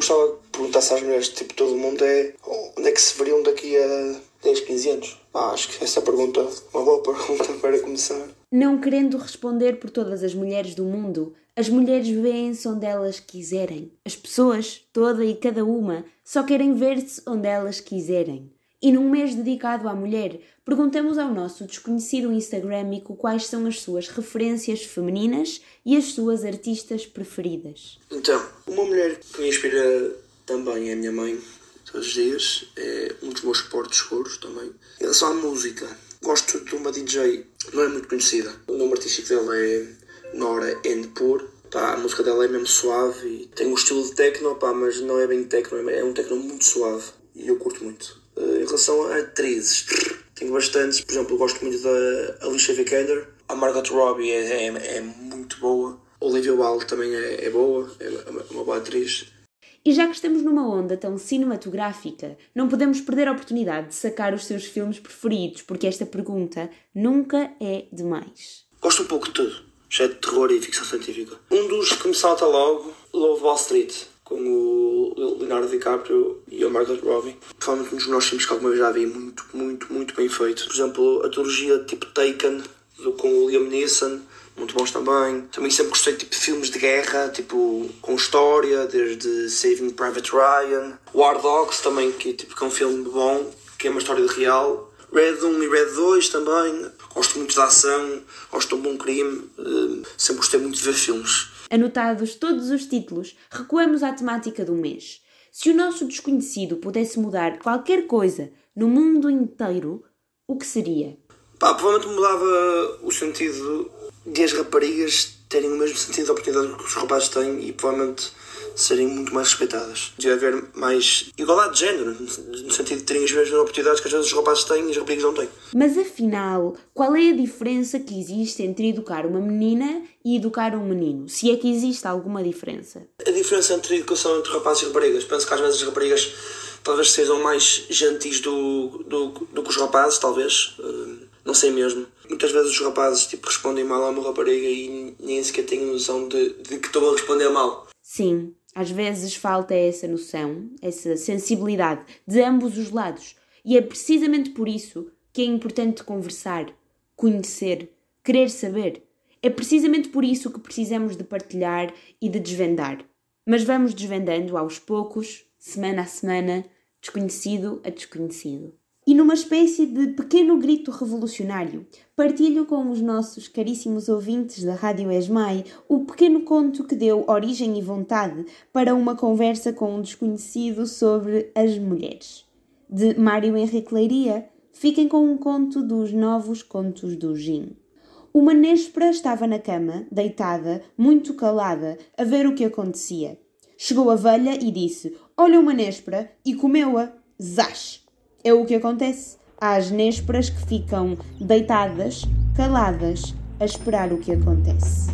gostava de perguntar às mulheres, tipo, todo mundo é onde é que se veriam daqui a 10, 15 anos? Ah, acho que essa pergunta é uma boa pergunta para começar. Não querendo responder por todas as mulheres do mundo, as mulheres veem-se onde elas quiserem. As pessoas, toda e cada uma, só querem ver-se onde elas quiserem. E num mês dedicado à mulher, perguntamos ao nosso desconhecido Instagramico quais são as suas referências femininas e as suas artistas preferidas. Então, uma mulher que me inspira também é a minha mãe, todos os dias, é um dos meus portos seguros também. Em relação à música, gosto de uma DJ, não é muito conhecida, o nome artístico dela é Nora Endpour. Pá, a música dela é mesmo suave e tem um estilo de techno, pá, mas não é bem techno, é um techno muito suave e eu curto muito. Uh, em relação a atrizes, tenho bastantes, por exemplo, eu gosto muito da Alicia Vikander, a Margot Robbie é, é, é muito boa, Olivia Wilde também é, é boa, é uma, uma boa atriz. E já que estamos numa onda tão cinematográfica, não podemos perder a oportunidade de sacar os seus filmes preferidos, porque esta pergunta nunca é demais. Gosto um pouco de tudo já é de terror e ficção científica. Um dos que me salta logo, Love Wall Street, com o Leonardo DiCaprio e o Margot Robbie. Provavelmente um dos melhores filmes que alguma vez já vi, muito, muito, muito bem feito. Por exemplo, a trilogia tipo Taken, com o Liam Neeson, muito bons também. Também sempre gostei tipo, de filmes de guerra, tipo com história, desde Saving Private Ryan. War Dogs também, que, tipo, que é um filme bom, que é uma história real. Red 1 e Red 2 também. Gosto muito da ação, gosto de um bom crime. Uh, sempre gostei muito de ver filmes. Anotados todos os títulos, recuamos à temática do mês. Se o nosso desconhecido pudesse mudar qualquer coisa no mundo inteiro, o que seria? Pá, provavelmente mudava o sentido de as raparigas terem o mesmo sentido de oportunidade que os rapazes têm e provavelmente serem muito mais respeitadas. Devia haver mais igualdade de género, no sentido de terem as mesmas oportunidades que às vezes os rapazes têm e as raparigas não têm. Mas afinal, qual é a diferença que existe entre educar uma menina e educar um menino? Se é que existe alguma diferença? A diferença entre a educação entre rapazes e raparigas. Penso que às vezes as raparigas talvez sejam mais gentis do, do, do que os rapazes, talvez. Uh, não sei mesmo. Muitas vezes os rapazes tipo, respondem mal a uma rapariga e nem sequer têm noção de, de que estão a responder mal. Sim, às vezes falta essa noção, essa sensibilidade de ambos os lados. E é precisamente por isso que é importante conversar, conhecer, querer saber. É precisamente por isso que precisamos de partilhar e de desvendar. Mas vamos desvendando aos poucos, semana a semana, desconhecido a desconhecido. E numa espécie de pequeno grito revolucionário, partilho com os nossos caríssimos ouvintes da Rádio Esmai o pequeno conto que deu origem e vontade para uma conversa com um desconhecido sobre as mulheres. De Mário Henrique Leiria, fiquem com um conto dos novos contos do Jim. Uma néspera estava na cama, deitada, muito calada, a ver o que acontecia. Chegou a velha e disse: Olha uma néspera, e comeu-a. Zás! É o que acontece às nésperas que ficam deitadas, caladas, a esperar o que acontece.